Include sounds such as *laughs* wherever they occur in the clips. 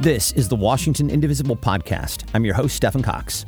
This is the Washington Indivisible podcast. I'm your host, Stephen Cox.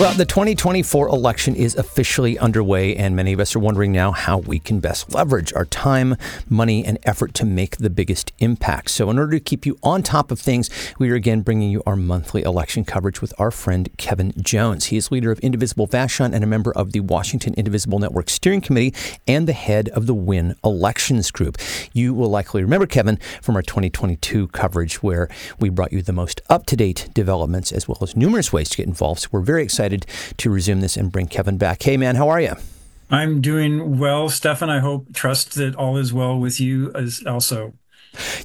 Well, the 2024 election is officially underway, and many of us are wondering now how we can best leverage our time, money, and effort to make the biggest impact. So, in order to keep you on top of things, we are again bringing you our monthly election coverage with our friend Kevin Jones. He is leader of Indivisible Vashon and a member of the Washington Indivisible Network Steering Committee and the head of the WIN Elections Group. You will likely remember Kevin from our 2022 coverage, where we brought you the most up to date developments as well as numerous ways to get involved. So, we're very excited excited to resume this and bring Kevin back. Hey, man, how are you? I'm doing well, Stefan. I hope, trust that all is well with you as also.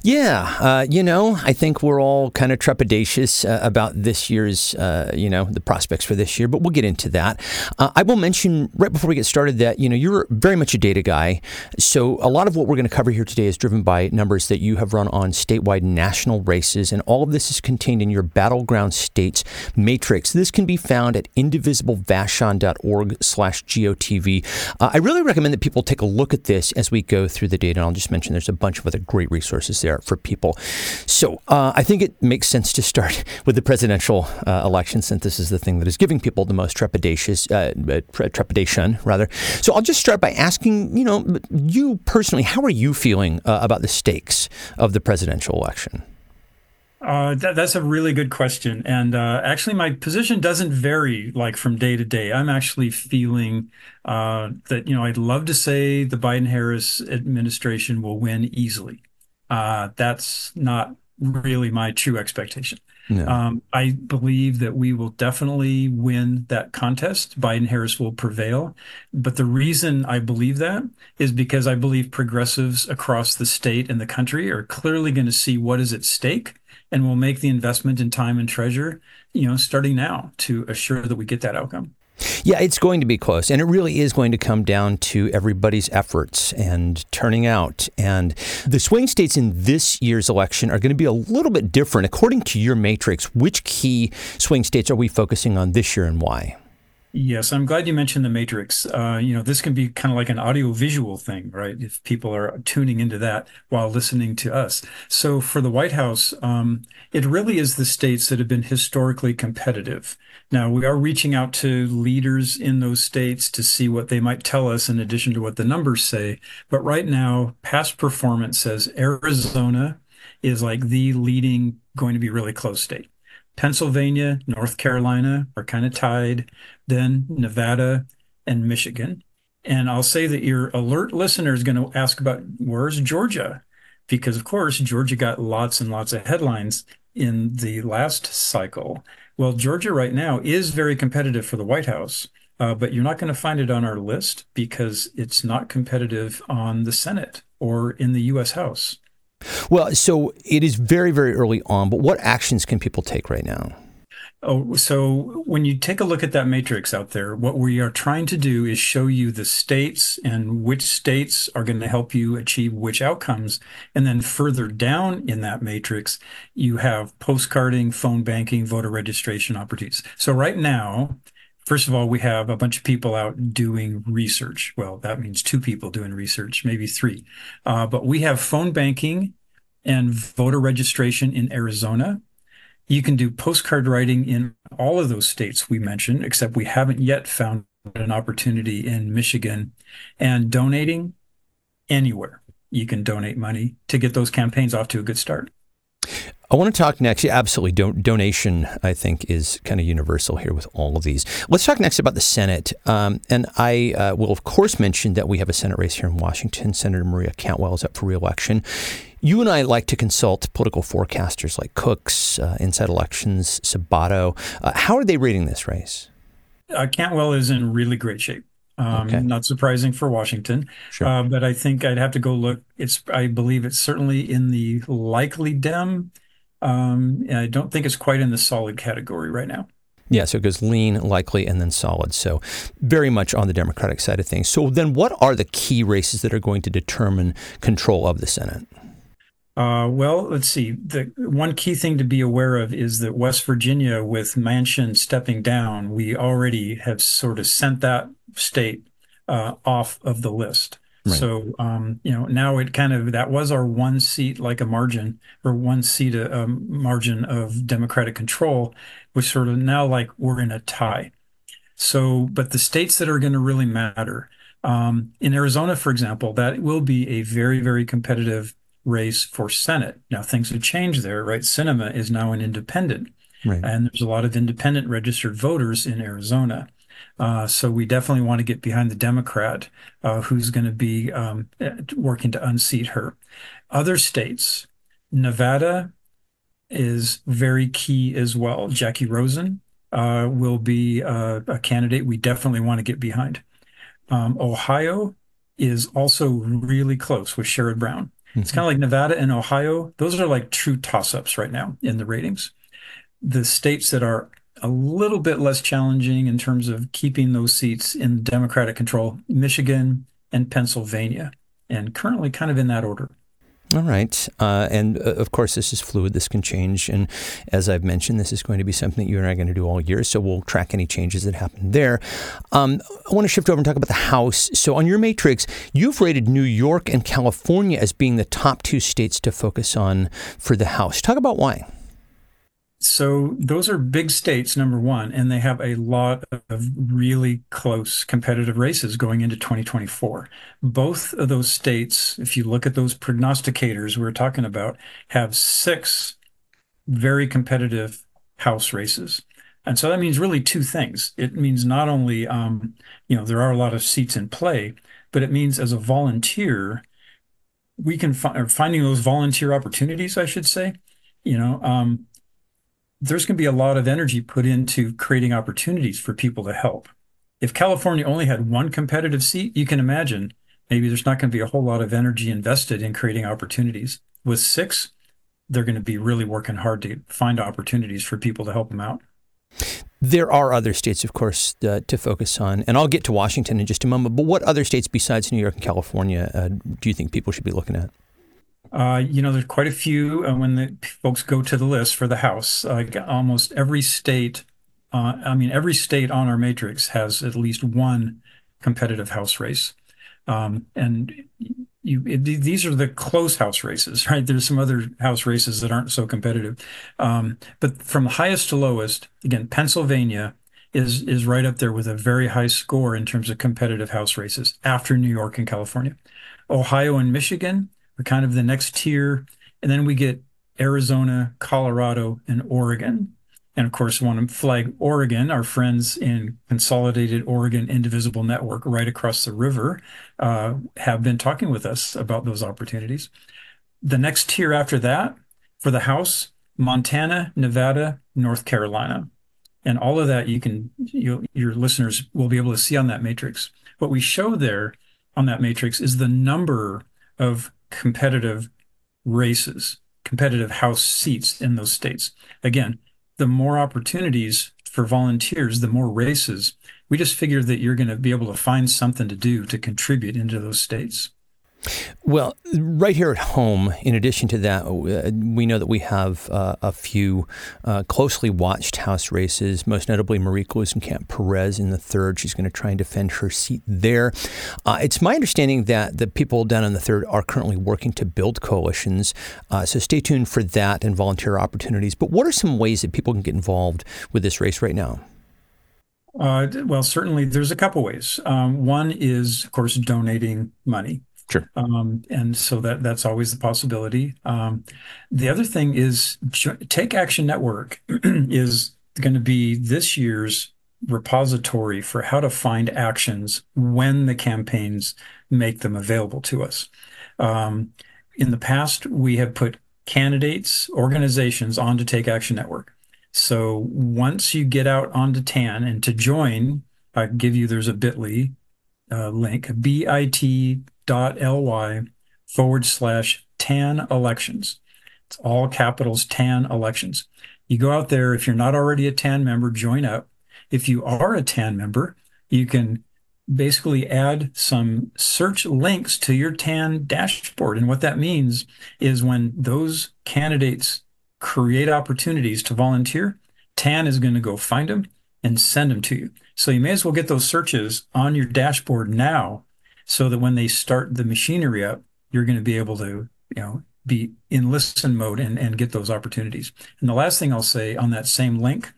Yeah, uh, you know, I think we're all kind of trepidatious uh, about this year's, uh, you know, the prospects for this year, but we'll get into that. Uh, I will mention right before we get started that, you know, you're very much a data guy. So a lot of what we're going to cover here today is driven by numbers that you have run on statewide national races, and all of this is contained in your Battleground States matrix. This can be found at indivisiblevashon.org slash GOTV. Uh, I really recommend that people take a look at this as we go through the data, and I'll just mention there's a bunch of other great resources resources there for people. So uh, I think it makes sense to start *laughs* with the presidential uh, election since this is the thing that is giving people the most trepidatious, uh, uh trepidation, rather. So I'll just start by asking, you know, you personally, how are you feeling uh, about the stakes of the presidential election? Uh, that, that's a really good question, and uh, actually, my position doesn't vary like from day to day. I'm actually feeling uh, that you know I'd love to say the Biden-Harris administration will win easily, uh, that's not really my true expectation. Um, I believe that we will definitely win that contest. Biden Harris will prevail. But the reason I believe that is because I believe progressives across the state and the country are clearly going to see what is at stake and will make the investment in time and treasure, you know, starting now to assure that we get that outcome. Yeah, it's going to be close. And it really is going to come down to everybody's efforts and turning out. And the swing states in this year's election are going to be a little bit different. According to your matrix, which key swing states are we focusing on this year and why? Yes, I'm glad you mentioned the Matrix. Uh, you know, this can be kind of like an audio visual thing, right? If people are tuning into that while listening to us. So for the White House, um, it really is the states that have been historically competitive. Now, we are reaching out to leaders in those states to see what they might tell us in addition to what the numbers say. But right now, past performance says Arizona is like the leading, going to be really close state. Pennsylvania, North Carolina are kind of tied, then Nevada and Michigan. And I'll say that your alert listener is going to ask about where's Georgia? Because, of course, Georgia got lots and lots of headlines in the last cycle. Well, Georgia right now is very competitive for the White House, uh, but you're not going to find it on our list because it's not competitive on the Senate or in the U.S. House. Well, so it is very, very early on, but what actions can people take right now? Oh, so when you take a look at that matrix out there, what we are trying to do is show you the states and which states are going to help you achieve which outcomes. And then further down in that matrix, you have postcarding, phone banking, voter registration opportunities. So right now, First of all, we have a bunch of people out doing research. Well, that means two people doing research, maybe three. Uh, but we have phone banking and voter registration in Arizona. You can do postcard writing in all of those states we mentioned, except we haven't yet found an opportunity in Michigan. And donating anywhere, you can donate money to get those campaigns off to a good start. I want to talk next. Yeah, absolutely. Don- donation, I think, is kind of universal here with all of these. Let's talk next about the Senate. Um, and I uh, will, of course, mention that we have a Senate race here in Washington. Senator Maria Cantwell is up for reelection. You and I like to consult political forecasters like Cooks, uh, Inside Elections, Sabato. Uh, how are they rating this race? Uh, Cantwell is in really great shape. Um, okay. Not surprising for Washington, sure. uh, but I think I'd have to go look. It's I believe it's certainly in the likely Dem. Um, I don't think it's quite in the solid category right now. Yeah, so it goes lean, likely, and then solid. So very much on the Democratic side of things. So then, what are the key races that are going to determine control of the Senate? Uh, well, let's see. The one key thing to be aware of is that West Virginia, with Manchin stepping down, we already have sort of sent that state uh, off of the list. Right. So, um, you know, now it kind of that was our one seat, like a margin or one seat, a, a margin of Democratic control, which sort of now like we're in a tie. So, but the states that are going to really matter um, in Arizona, for example, that will be a very, very competitive race for Senate. Now, things have changed there, right? Sinema is now an independent, right. and there's a lot of independent registered voters in Arizona. Uh, so we definitely want to get behind the Democrat uh, who's going to be um, working to unseat her. Other states, Nevada is very key as well. Jackie Rosen uh, will be uh, a candidate we definitely want to get behind. Um, Ohio is also really close with Sherrod Brown. Mm-hmm. It's kind of like Nevada and Ohio. Those are like true toss ups right now in the ratings. The states that are a little bit less challenging in terms of keeping those seats in Democratic control Michigan and Pennsylvania, and currently kind of in that order. All right. Uh, and uh, of course, this is fluid. This can change. And as I've mentioned, this is going to be something you and I are going to do all year. So we'll track any changes that happen there. Um, I want to shift over and talk about the House. So on your matrix, you've rated New York and California as being the top two states to focus on for the House. Talk about why. So those are big states, number one, and they have a lot of really close competitive races going into 2024. Both of those states, if you look at those prognosticators we are talking about, have six very competitive House races. And so that means really two things. It means not only, um, you know, there are a lot of seats in play, but it means as a volunteer, we can find finding those volunteer opportunities, I should say. You know, um, there's going to be a lot of energy put into creating opportunities for people to help. If California only had one competitive seat, you can imagine maybe there's not going to be a whole lot of energy invested in creating opportunities. With six, they're going to be really working hard to find opportunities for people to help them out. There are other states, of course, uh, to focus on, and I'll get to Washington in just a moment. But what other states besides New York and California uh, do you think people should be looking at? Uh, you know, there's quite a few uh, when the folks go to the list for the House. Like almost every state, uh, I mean, every state on our matrix has at least one competitive House race. Um, and you, it, these are the close House races, *laughs* right? There's some other House races that aren't so competitive. Um, but from highest to lowest, again, Pennsylvania is is right up there with a very high score in terms of competitive House races after New York and California. Ohio and Michigan kind of the next tier. And then we get Arizona, Colorado, and Oregon. And of course, want to flag Oregon, our friends in Consolidated Oregon Indivisible Network right across the river uh, have been talking with us about those opportunities. The next tier after that for the House, Montana, Nevada, North Carolina. And all of that you can, you, your listeners will be able to see on that matrix. What we show there on that matrix is the number of competitive races, competitive House seats in those states. Again, the more opportunities for volunteers, the more races. We just figure that you're going to be able to find something to do to contribute into those states. Well, right here at home, in addition to that, uh, we know that we have uh, a few uh, closely watched House races, most notably Marie Gluesenkamp Perez in the third. She's going to try and defend her seat there. Uh, it's my understanding that the people down in the third are currently working to build coalitions. Uh, so stay tuned for that and volunteer opportunities. But what are some ways that people can get involved with this race right now? Uh, well, certainly there's a couple ways. Um, one is, of course, donating money. Sure. Um, and so that that's always the possibility. Um, the other thing is Take Action Network *clears throat* is going to be this year's repository for how to find actions when the campaigns make them available to us. Um, in the past, we have put candidates, organizations onto Take Action Network. So once you get out onto TAN and to join, I give you there's a bit.ly uh, link, bit ly forward slash tan elections. It's all capitals tan elections. You go out there. If you're not already a TAN member, join up. If you are a TAN member, you can basically add some search links to your TAN dashboard. And what that means is when those candidates create opportunities to volunteer, TAN is going to go find them and send them to you. So you may as well get those searches on your dashboard now so that when they start the machinery up, you're going to be able to, you know, be in listen mode and, and get those opportunities. And the last thing I'll say on that same link,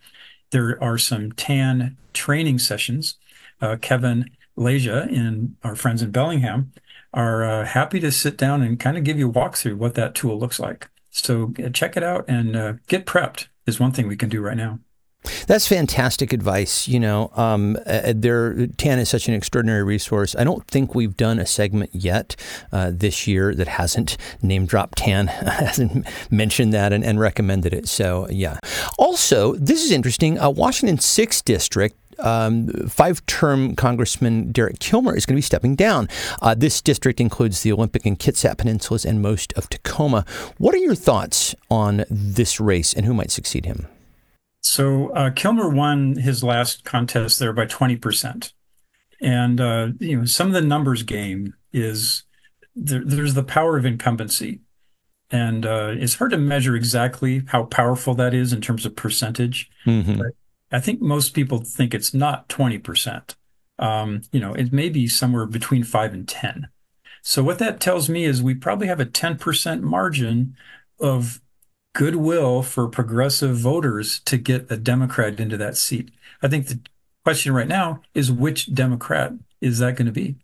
there are some TAN training sessions. Uh, Kevin Leja and our friends in Bellingham are uh, happy to sit down and kind of give you a walkthrough what that tool looks like. So uh, check it out and uh, get prepped is one thing we can do right now. That's fantastic advice. You know, um, uh, there TAN is such an extraordinary resource. I don't think we've done a segment yet uh, this year that hasn't name dropped TAN, *laughs* hasn't mentioned that and, and, recommended it. So yeah. Also, this is interesting. Uh, Washington Sixth District um, five term Congressman Derek Kilmer is going to be stepping down. Uh, this district includes the Olympic and Kitsap Peninsulas and most of Tacoma. What are your thoughts on this race and who might succeed him? So uh, Kilmer won his last contest there by 20%. And, uh, you know, some of the numbers game is there, there's the power of incumbency. And uh, it's hard to measure exactly how powerful that is in terms of percentage. Mm-hmm. But I think most people think it's not 20%. Um, you know, it may be somewhere between 5 and 10. So what that tells me is we probably have a 10% margin of goodwill for progressive voters to get a Democrat into that seat. I think the question right now is which Democrat is that going to be?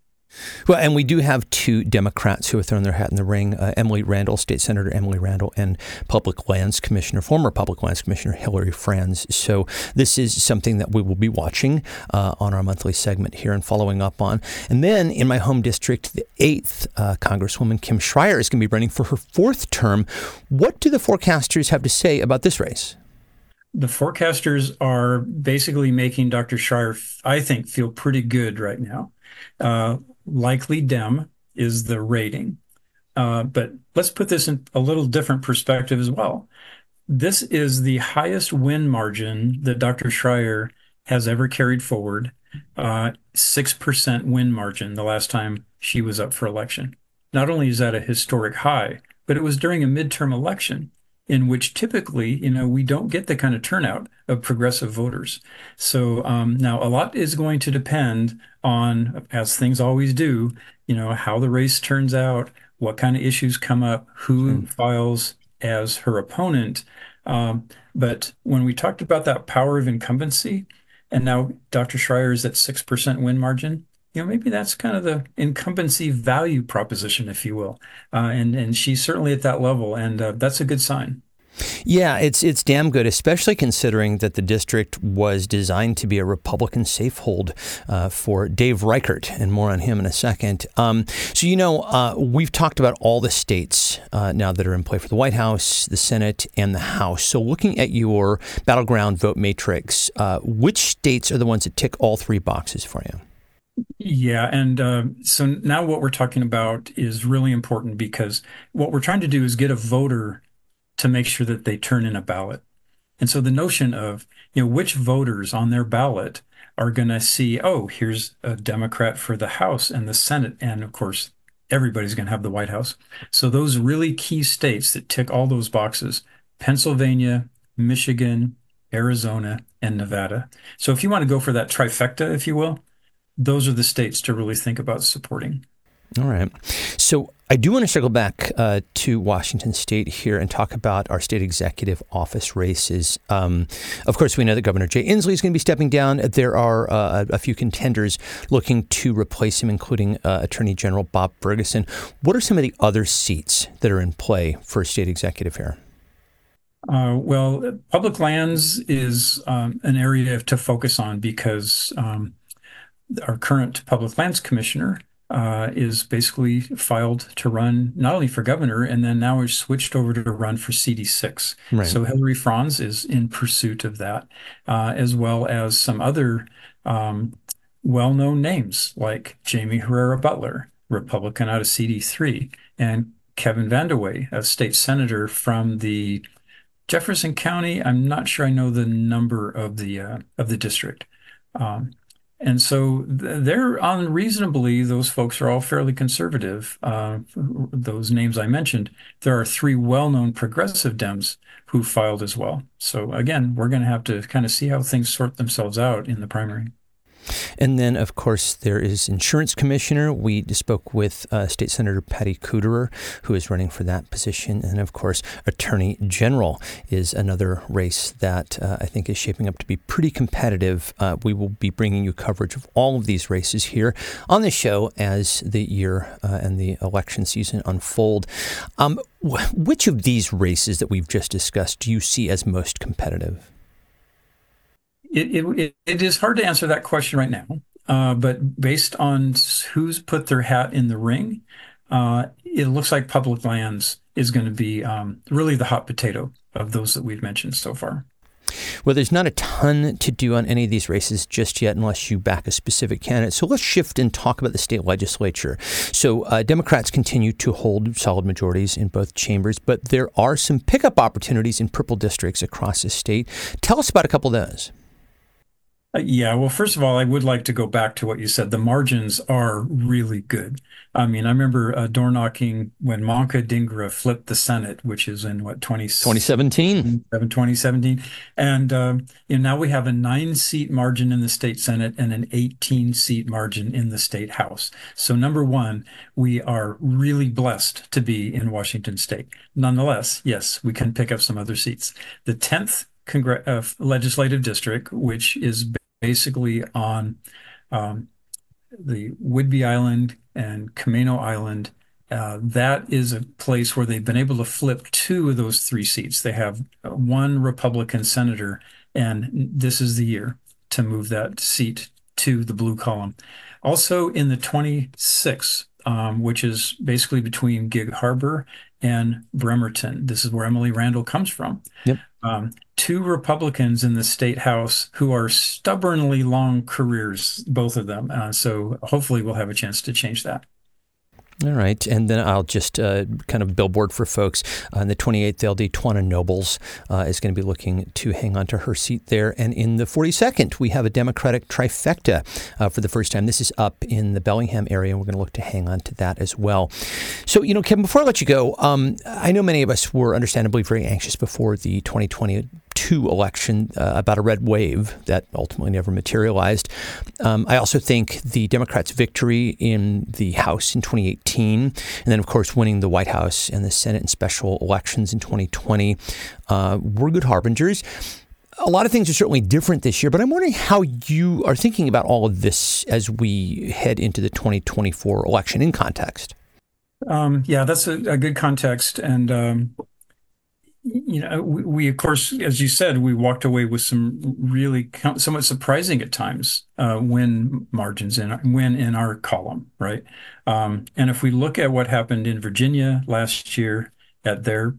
Well, and we do have two Democrats who have thrown their hat in the ring uh, Emily Randall, State Senator Emily Randall, and Public Lands Commissioner, former Public Lands Commissioner Hilary Franz. So this is something that we will be watching uh, on our monthly segment here and following up on. And then in my home district, the 8th uh, Congresswoman Kim Schrier is going to be running for her fourth term. What do the forecasters have to say about this race? the forecasters are basically making Dr. Schrier, I think, feel pretty good right now. Uh, likely Dem is the rating. Uh, but let's put this in a little different perspective as well. This is the highest win margin that Dr. Schrier has ever carried forward. Uh, 6% win margin the last time she was up for election. Not only is that a historic high, but it was during a midterm election in which typically, you know, we don't get the kind of turnout of progressive voters. So um, now a lot is going to depend on, as things always do, you know, how the race turns out, what kind of issues come up, who mm. files as her opponent. Um, but when we talked about that power of incumbency, and now Dr. Schrier is at 6% win margin, you know, maybe that's kind of the incumbency value proposition, if you will. Uh, and and she's certainly at that level, and uh, that's a good sign. Yeah, it's it's damn good, especially considering that the district was designed to be a Republican safehold uh, for Dave Reichert, and more on him in a second. Um, so you know, uh, we've talked about all the states uh, now that are in play for the White House, the Senate, and the House. So looking at your battleground vote matrix, uh, which states are the ones that tick all three boxes for you? Yeah. And uh, so now what we're talking about is really important because what we're trying to do is get a voter to make sure that they turn in a ballot. And so the notion of, you know, which voters on their ballot are going to see, oh, here's a Democrat for the House and the Senate. And of course, everybody's going to have the White House. So those really key states that tick all those boxes Pennsylvania, Michigan, Arizona, and Nevada. So if you want to go for that trifecta, if you will, those are the states to really think about supporting. All right. So I do want to circle back uh, to Washington State here and talk about our state executive office races. Um, of course, we know that Governor Jay Inslee is going to be stepping down. There are uh, a few contenders looking to replace him, including uh, Attorney General Bob Ferguson. What are some of the other seats that are in play for state executive here? Uh, well, public lands is um, an area to focus on because um, our current public lands commissioner uh, is basically filed to run not only for governor and then now is switched over to run for CD6. Right. So Hilary Franz is in pursuit of that, uh, as well as some other um, well-known names like Jaime Herrera Beutler, Republican out of CD3, and Kevin Van De Wege, a state senator from the Jefferson County. I'm not sure I know the number of the uh, of the district. Um, and so they're unreasonably, those folks are all fairly conservative. Uh, those names I mentioned, there are three well known progressive Dems who filed as well. So again, we're going to have to kind of see how things sort themselves out in the primary. And then, of course, there is insurance commissioner. We spoke with uh, State Senator Patty Kuderer, who is running for that position. And of course, attorney general is another race that uh, I think is shaping up to be pretty competitive. Uh, we will be bringing you coverage of all of these races here on the show as the year uh, and the election season unfold. Um, which of these races that we've just discussed do you see as most competitive? It, it, it is hard to answer that question right now, uh, but based on who's put their hat in the ring, uh, it looks like public lands is going to be um, really the hot potato of those that we've mentioned so far. Well, there's not a ton to do on any of these races just yet unless you back a specific candidate. So let's shift and talk about the state legislature. So uh, Democrats continue to hold solid majorities in both chambers, but there are some pickup opportunities in purple districts across the state. Tell us about a couple of those. Uh, yeah, well, first of all, I would like to go back to what you said. The margins are really good. I mean, I remember uh, door knocking when Manka Dhingra flipped the Senate, which is in what 20, 2017, 2017, and uh, you know, now we have a nine-seat margin in the state Senate and an 18-seat margin in the state House. So, number one, we are really blessed to be in Washington State. Nonetheless, yes, we can pick up some other seats. The 10th Congre- uh, legislative district, which is basically on um, the Whidbey Island and Camano Island. Uh, that is a place where they've been able to flip two of those three seats. They have one Republican senator, and this is the year to move that seat to the blue column. Also in the 26, um, which is basically between Gig Harbor and Bremerton. This is where Emily Randall comes from. Yep. Um, two Republicans in the state house who are stubbornly long careers, both of them. Uh, so hopefully we'll have a chance to change that. All right. And then I'll just uh, kind of billboard for folks. In the 28th LD, T'wina Nobles uh, is going to be looking to hang on to her seat there. And in the 42nd, we have a Democratic trifecta uh, for the first time. This is up in the Bellingham area, and we're going to look to hang on to that as well. So, you know, Kevin, before I let you go, um, I know many of us were understandably very anxious before the 2020 two election uh, about a red wave that ultimately never materialized. Um, I also think the Democrats' victory in the House in 2018, and then, of course, winning the White House and the Senate in special elections in 2020 uh, were good harbingers. A lot of things are certainly different this year, but I'm wondering how you are thinking about all of this as we head into the 2024 election in context. Um, yeah, that's a, a, good context. And um, you know, we, we, of course, as you said, we walked away with some really somewhat surprising at times uh, win margins in win in our column, right? Um, and if we look at what happened in Virginia last year at their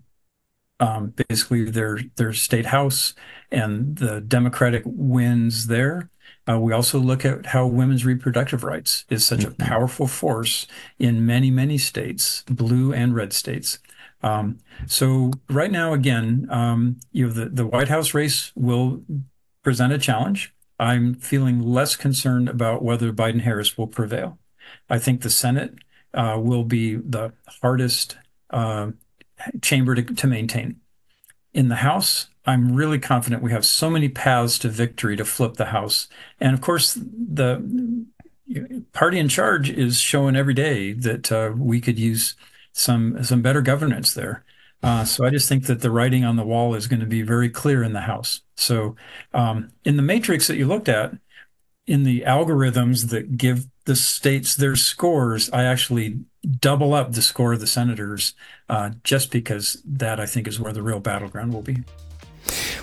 um, basically their their state house and the Democratic wins there. Uh, we also look at how women's reproductive rights is such a mm-hmm. powerful force in many many states, blue and red states. Um, so right now, again, um, you know, the, the White House race will present a challenge. I'm feeling less concerned about whether Biden Harris will prevail. I think the Senate uh, will be the hardest uh, chamber to, to maintain. In the House, I'm really confident we have so many paths to victory to flip the House. And of course, the party in charge is showing every day that uh, we could use some some better governance there. Uh, so I just think that the writing on the wall is going to be very clear in the House. So um, in the matrix that you looked at, in the algorithms that give the states their scores, I actually double up the score of the senators uh, just because that I think is where the real battleground will be.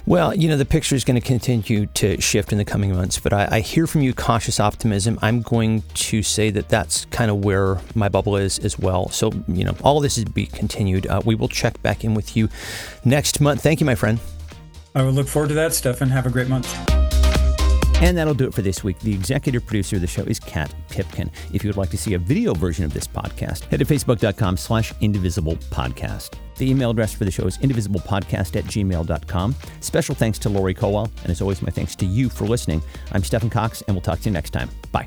Well, you know, the picture is going to continue to shift in the coming months, but I, I, hear from you cautious optimism. I'm going to say that that's kind of where my bubble is as well. So, you know, all this is be continued. Uh, we will check back in with you next month. Thank you, my friend. I will look forward to that, Stefan. Have a great month. And that'll do it for this week. The executive producer of the show is Kat Pipkin. If you would like to see a video version of this podcast, head to facebook.com slash indivisible podcast. The email address for the show is indivisiblepodcast at gmail.com. Special thanks to Lori Colwell, and as always, my thanks to you for listening. I'm Stephen Cox, and we'll talk to you next time. Bye.